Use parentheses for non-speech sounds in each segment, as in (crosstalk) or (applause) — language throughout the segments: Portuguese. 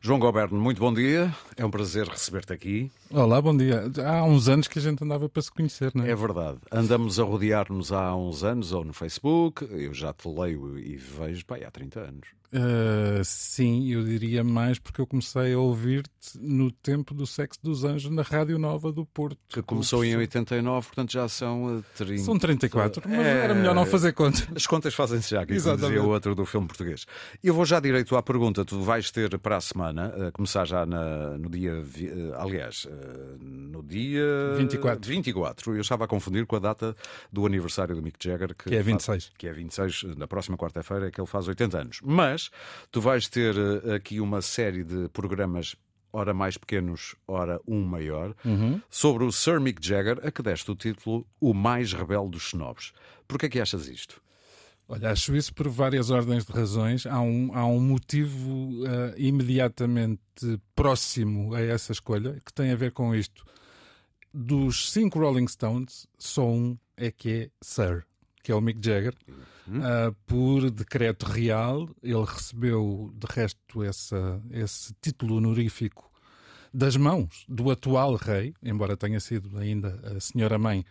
João Goberno, muito bom dia. É um prazer receber-te aqui. Olá, bom dia. Há uns anos que a gente andava para se conhecer, não é? É verdade. Andamos a rodear-nos há uns anos, ou no Facebook. Eu já te leio e vejo, pai, há 30 anos. Uh, sim, eu diria mais porque eu comecei a ouvir-te no tempo do Sexo dos Anjos na Rádio Nova do Porto. Que começou em 89, portanto já são 30. São 34, mas é... era melhor não fazer conta. As contas fazem-se já, que dizia o outro do filme português. Eu vou já direito à pergunta. Tu vais ter para a semana, a começar já na, no dia. Aliás, no dia 24. 24. Eu estava a confundir com a data do aniversário do Mick Jagger, que, que é 26. Faz, que é 26, na próxima quarta-feira, é que ele faz 80 anos. Mas tu vais ter eh, aqui uma série de programas ora mais pequenos, ora um maior, uhum. sobre o Sir Mick Jagger, a que deste o título O Mais Rebelde dos Snobs. Porquê é que achas isto? Olha, acho isso por várias ordens de razões. Há um, há um motivo uh, imediatamente próximo a essa escolha que tem a ver com isto. Dos cinco Rolling Stones, só um é que é Sir, que é o Mick Jagger. Uhum. Uh, por decreto real, ele recebeu, de resto, essa, esse título honorífico das mãos do atual rei, embora tenha sido ainda a senhora-mãe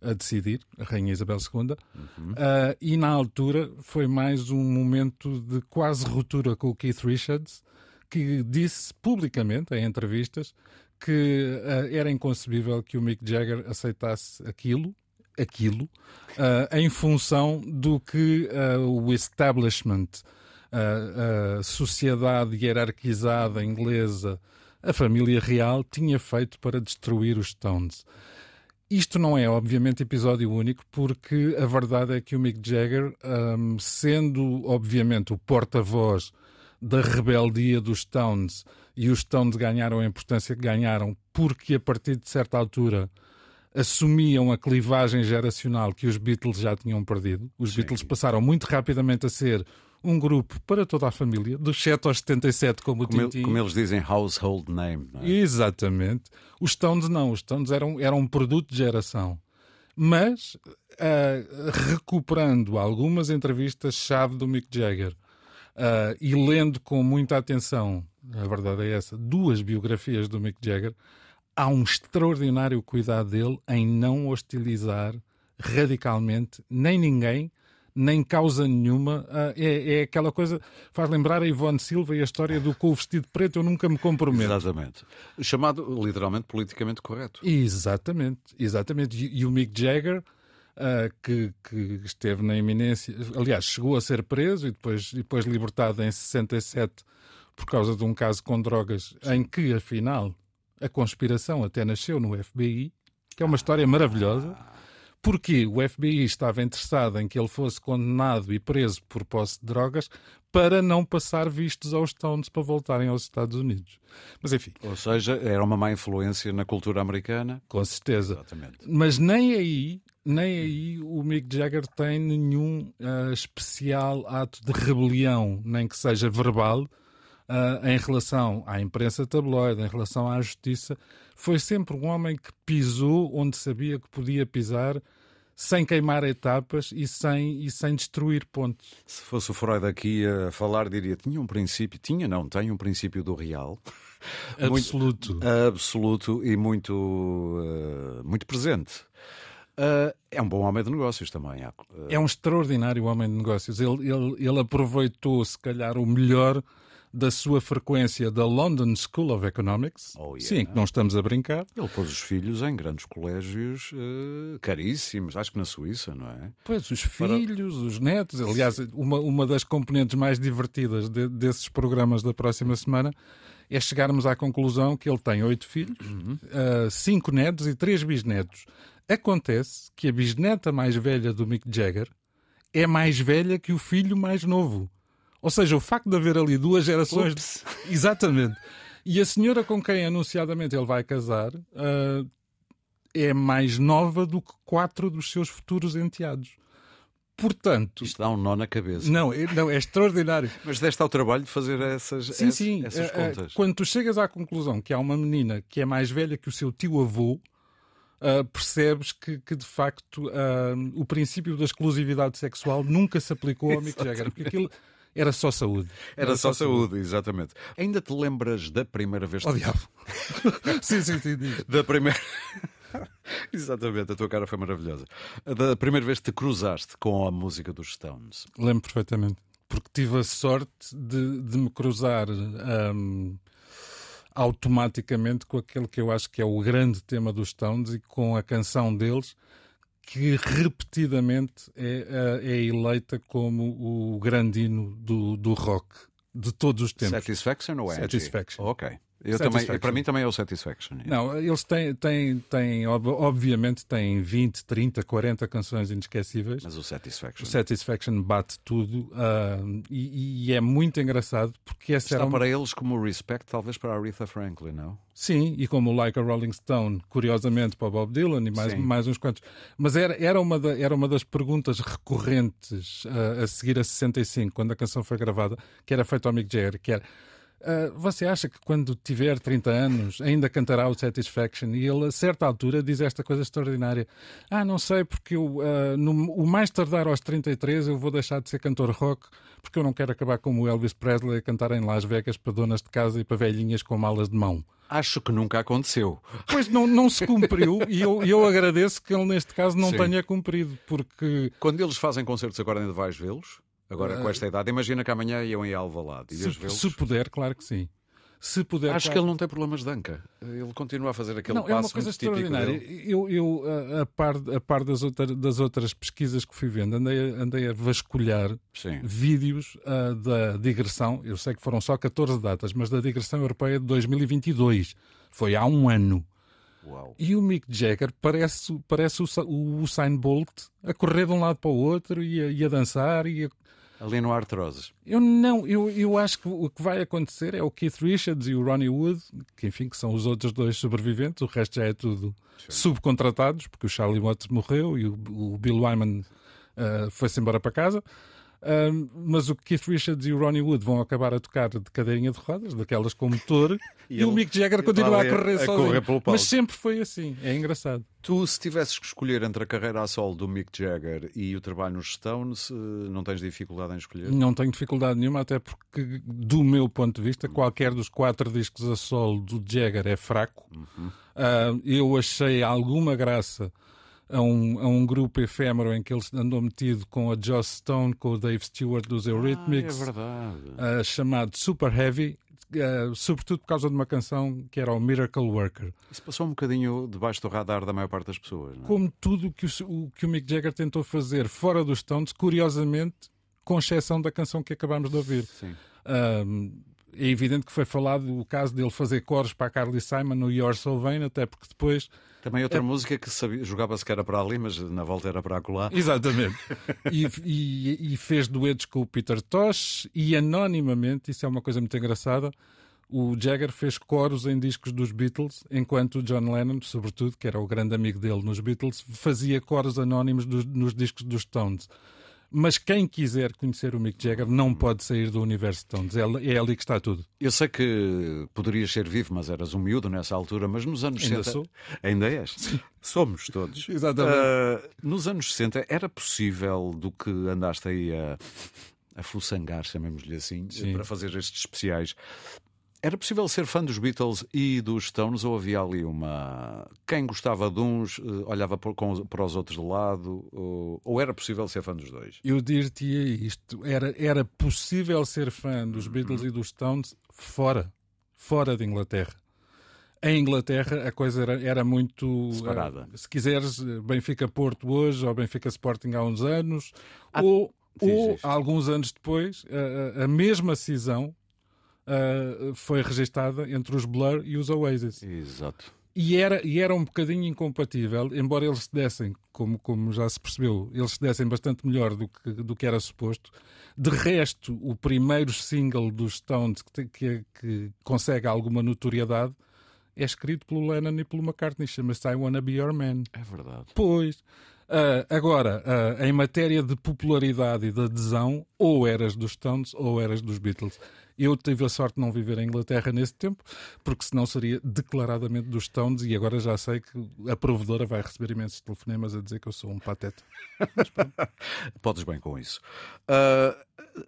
a decidir, a Rainha Isabel II, uhum. uh, e na altura foi mais um momento de quase ruptura com o Keith Richards, que disse publicamente, em entrevistas, que uh, era inconcebível que o Mick Jagger aceitasse aquilo, aquilo, uh, em função do que o establishment, a sociedade hierarquizada inglesa, a família real, tinha feito para destruir os Stones. Isto não é, obviamente, episódio único, porque a verdade é que o Mick Jagger, um, sendo, obviamente, o porta-voz da rebeldia dos Stones, e os Stones ganharam a importância que ganharam, porque a partir de certa altura assumiam a clivagem geracional que os Beatles já tinham perdido. Os Sim. Beatles passaram muito rapidamente a ser um grupo para toda a família, dos 7 aos 77, como, como. Como eles dizem, household name. É? Exatamente. Os Stones não, os Stones eram, eram um produto de geração. Mas, uh, recuperando algumas entrevistas-chave do Mick Jagger uh, e lendo com muita atenção, a verdade é essa, duas biografias do Mick Jagger, há um extraordinário cuidado dele em não hostilizar radicalmente nem ninguém nem causa nenhuma. Ah, é, é, aquela coisa, faz lembrar a Ivone Silva e a história do com o vestido preto, eu nunca me comprometo. Exatamente. Chamado literalmente politicamente correto. Exatamente, exatamente. E, e o Mick Jagger. Uh, que, que, esteve na iminência, aliás, chegou a ser preso e depois, depois libertado em 67 por causa de um caso com drogas, em que, afinal, a conspiração até nasceu no FBI, que é uma história maravilhosa porque o FBI estava interessado em que ele fosse condenado e preso por posse de drogas para não passar vistos aos Stones para voltarem aos Estados Unidos. Mas enfim. Ou seja, era uma má influência na cultura americana. Com certeza. Exatamente. Mas nem aí, nem aí o Mick Jagger tem nenhum uh, especial ato de rebelião, nem que seja verbal, uh, em relação à imprensa tabloide, em relação à justiça, foi sempre um homem que pisou onde sabia que podia pisar sem queimar etapas e sem, e sem destruir pontos. Se fosse o Freud aqui a falar, diria tinha um princípio, tinha não, tem um princípio do real. (laughs) Absoluto. Muito, absoluto e muito, uh, muito presente. Uh, é um bom homem de negócios também. Uh... É um extraordinário homem de negócios. Ele, ele, ele aproveitou, se calhar, o melhor da sua frequência da London School of Economics. Oh, yeah. Sim, que não estamos a brincar. Ele pôs os filhos em grandes colégios uh, caríssimos, acho que na Suíça, não é? Pois, os filhos, Para... os netos. Aliás, uma, uma das componentes mais divertidas de, desses programas da próxima semana é chegarmos à conclusão que ele tem oito filhos, uhum. uh, cinco netos e três bisnetos. Acontece que a bisneta mais velha do Mick Jagger é mais velha que o filho mais novo. Ou seja, o facto de haver ali duas gerações. Ups. (laughs) Exatamente. E a senhora com quem anunciadamente ele vai casar uh, é mais nova do que quatro dos seus futuros enteados. Portanto. Isto dá um nó na cabeça. Não, é, não, é extraordinário. (laughs) Mas deste ao trabalho de fazer essas, sim, essas, sim. essas uh, contas. Quando tu chegas à conclusão que há uma menina que é mais velha que o seu tio-avô, uh, percebes que, que, de facto uh, o princípio da exclusividade sexual nunca se aplicou ao Mick Jagger. Porque aquilo era só saúde. Era, era só, só saúde, saúde, exatamente. Ainda te lembras da primeira vez? Oh, diabo. (laughs) sim, sim, sim. Da primeira. (laughs) Exatamente, a tua cara foi maravilhosa. Da primeira vez que te cruzaste com a música dos Stones. Lembro perfeitamente, porque tive a sorte de, de me cruzar um, automaticamente com aquele que eu acho que é o grande tema dos Stones e com a canção deles que repetidamente é, é eleita como o grande hino do, do rock de todos os tempos. Satisfaction ou Edgy? Satisfaction. Ok. Eu também, para mim também é o Satisfaction. Não, eles têm, têm, têm, obviamente, têm 20, 30, 40 canções inesquecíveis. Mas o Satisfaction. O Satisfaction bate tudo uh, e, e, é muito engraçado porque essa Está era. Uma... para eles como Respect, talvez para a Aretha Franklin, não? Sim, e como Like a Rolling Stone, curiosamente para Bob Dylan e mais, mais uns quantos. Mas era, era, uma da, era uma das perguntas recorrentes uh, a seguir a 65, quando a canção foi gravada, que era feita ao Mick Jagger, que era Uh, você acha que quando tiver 30 anos ainda cantará o Satisfaction? E ele, a certa altura, diz esta coisa extraordinária: Ah, não sei, porque eu, uh, no, o mais tardar aos 33 eu vou deixar de ser cantor rock, porque eu não quero acabar como o Elvis Presley a cantar em Las Vegas para donas de casa e para velhinhas com malas de mão. Acho que nunca aconteceu. Pois não, não se cumpriu e eu, eu agradeço que ele, neste caso, não Sim. tenha cumprido, porque. Quando eles fazem concertos agora, ainda vais vê-los? Agora, com esta idade, imagina que amanhã iam em Alvalade. Se, se puder, claro que sim. Se puder, Acho claro... que ele não tem problemas de anca. Ele continua a fazer aquele não, passo é uma coisa extraordinária. Eu, eu a, par, a par das, outra, das outras pesquisas que fui vendo, andei, andei a vasculhar Sim. vídeos uh, da digressão. Eu sei que foram só 14 datas, mas da digressão europeia de 2022. Foi há um ano. Uau. E o Mick Jagger parece, parece o, o Usain Bolt a correr de um lado para o outro e a, e a dançar e a ali no Artroses? Eu não, eu, eu acho que o que vai acontecer é o Keith Richards e o Ronnie Wood, que enfim, que são os outros dois sobreviventes, o resto já é tudo Sim. subcontratados, porque o Charlie Watts morreu e o, o Bill Wyman uh, foi-se embora para casa mas o Keith Richards e o Ronnie Wood vão acabar a tocar de cadeirinha de rodas, daquelas com motor, (laughs) e, e o Mick Jagger continua a correr a sozinho. Correr Mas sempre foi assim, é engraçado. Tu, se tivesses que escolher entre a carreira a solo do Mick Jagger e o trabalho nos Stones, não tens dificuldade em escolher? Não tenho dificuldade nenhuma, até porque, do meu ponto de vista, qualquer dos quatro discos a solo do Jagger é fraco. Uhum. Uh, eu achei alguma graça a um, a um grupo efêmero em que ele andou metido com a Joss Stone, com o Dave Stewart dos Eurythmics, ah, é. Uh, chamado Super Heavy. Uh, sobretudo por causa de uma canção que era o Miracle Worker. Isso passou um bocadinho debaixo do radar da maior parte das pessoas. Não é? Como tudo que o, o, que o Mick Jagger tentou fazer fora dos Stones, curiosamente, com exceção da canção que acabámos de ouvir. Sim. Uh, é evidente que foi falado o caso dele fazer coros para a Carly Simon no Your Soul Vain, até porque depois também outra é... música que jogava-se que era para ali, mas na volta era para acolá. Exatamente. e, e, e, fez duetos com o Peter Tosh e anonimamente, isso é uma coisa muito engraçada, o Jagger fez coros em discos dos Beatles, enquanto o John Lennon, sobretudo, que era o grande amigo dele nos Beatles, fazia coros anónimos dos, nos discos dos Stones. Mas quem quiser conhecer o Mick Jagger não pode sair do universo Stones. É, é ali que está tudo. Eu sei que poderias ser vivo, mas eras um miúdo nessa altura, mas nos anos Ainda 60. Sou. Ainda és? Sim. Somos todos. (laughs) Exatamente. Uh, nos anos 60 era possível do que andaste aí a, a fuçangar, chamemos-lhe assim, Sim. para fazer estes especiais. Era possível ser fã dos Beatles e dos Stones ou havia ali uma. Quem gostava de uns eh, olhava para os outros de lado? Ou, ou era possível ser fã dos dois? Eu dir-te isto: era, era possível ser fã dos Beatles uhum. e dos Stones fora, fora de Inglaterra. Em Inglaterra a coisa era, era muito. Eh, Separada. Uh, se quiseres, Benfica Porto hoje ou Benfica Sporting há uns anos, ah, ou, ou alguns anos depois, a, a mesma cisão uh, foi registada entre os Blur e os Oasis. Exato. E era, e era um bocadinho incompatível, embora eles se dessem, como, como já se percebeu, eles se dessem bastante melhor do que, do que era suposto. De resto, o primeiro single dos Stones que, que, que consegue alguma notoriedade é escrito pelo Lennon e pelo McCartney, chama-se I Wanna Be Your Man. É verdade. Pois. Uh, agora, uh, em matéria de popularidade e de adesão, ou eras dos Stones ou eras dos Beatles. Eu tive a sorte de não viver em Inglaterra nesse tempo, porque senão seria declaradamente dos Stones e agora já sei que a provedora vai receber imensos telefonemas a dizer que eu sou um pateta. (laughs) Podes bem com isso. Uh,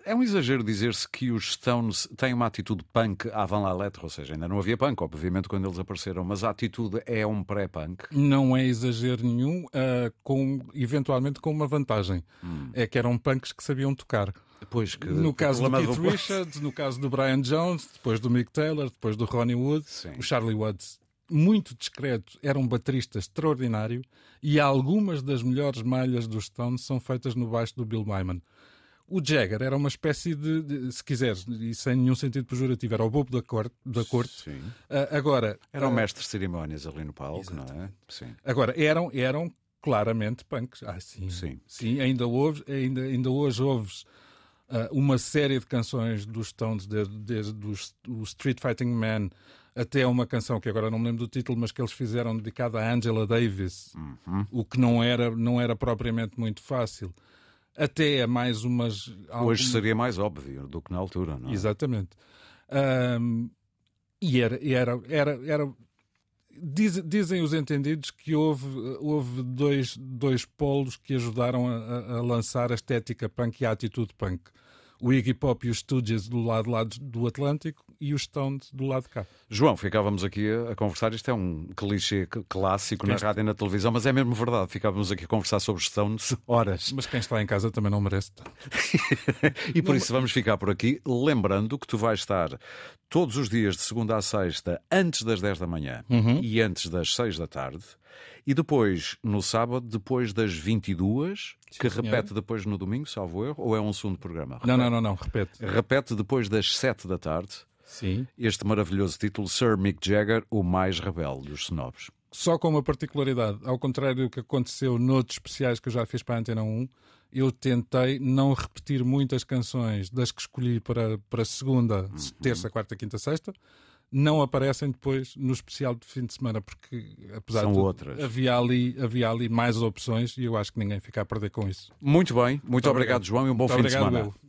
é um exagero dizer-se que os Stones têm uma atitude punk avant la lettre, ou seja, ainda não havia punk, obviamente, quando eles apareceram, mas a atitude é um pré-punk. Não é exagero nenhum, uh, com, eventualmente com uma vantagem. Hum. É que eram punks que sabiam tocar. Pois, que, no caso do Keith Richards, no caso do Brian Jones, depois do Mick Taylor, depois do Ronnie Wood, Sim. o Charlie Watts, muito discreto, era um baterista extraordinário e algumas das melhores malhas dos Stones são feitas no baixo do Bill Wyman. O Jagger era uma espécie de, de, se quiseres, e sem nenhum sentido pejorativo, era o bobo da corte. Da corte. Uh, agora, era o uh, mestre de cerimónias ali no palco, exatamente. não é? Sim. Agora, eram, eram claramente punks. Ah, sim. Sim. sim ainda, ouves, ainda, ainda hoje ouves uh, uma série de canções dos Stones, desde, desde o Street Fighting Man até uma canção que agora não me lembro do título, mas que eles fizeram dedicada a Angela Davis, uhum. o que não era, não era propriamente muito fácil. Até a mais umas. Hoje seria mais óbvio do que na altura, não é? Exatamente. Um, e era, era, era, era Diz, dizem os entendidos que houve, houve dois, dois polos que ajudaram a, a, lançar a estética punk e a atitude punk. O Iggy Pop e os Stooges do lado, lado do Atlântico e os Stones do lado de cá. João, ficávamos aqui a, conversar. Isto é um clichê clássico na rádio e na televisão, mas é mesmo verdade. Ficávamos aqui a conversar sobre Stones (laughs) horas. Mas quem está em casa também não merece. e por não... isso vamos ficar por aqui, lembrando que tu vais estar todos os dias de segunda a sexta, antes das 10 da manhã uhum. e antes das 6 da tarde. E depois, no sábado, depois das 22, Sim, que repete depois no domingo, salvo erro, ou é um segundo programa? Repete. Não, não, não, não, repete. Repete depois das 7 da tarde. Sim. Este maravilhoso título, Sir Mick Jagger, o mais rebelde dos snobs. Só com uma particularidade, ao contrário do que aconteceu noutros especiais que eu já fiz para a Antena 1, eu tentei não repetir muitas canções das que escolhi para, para segunda, uhum. terça, quarta, quinta, sexta. Não aparecem depois no especial de fim de semana, porque apesar São de outras. Havia, ali, havia ali mais opções e eu acho que ninguém fica a perder com isso. Muito bem, muito, muito obrigado, obrigado, João, e um bom muito fim de semana. Eu.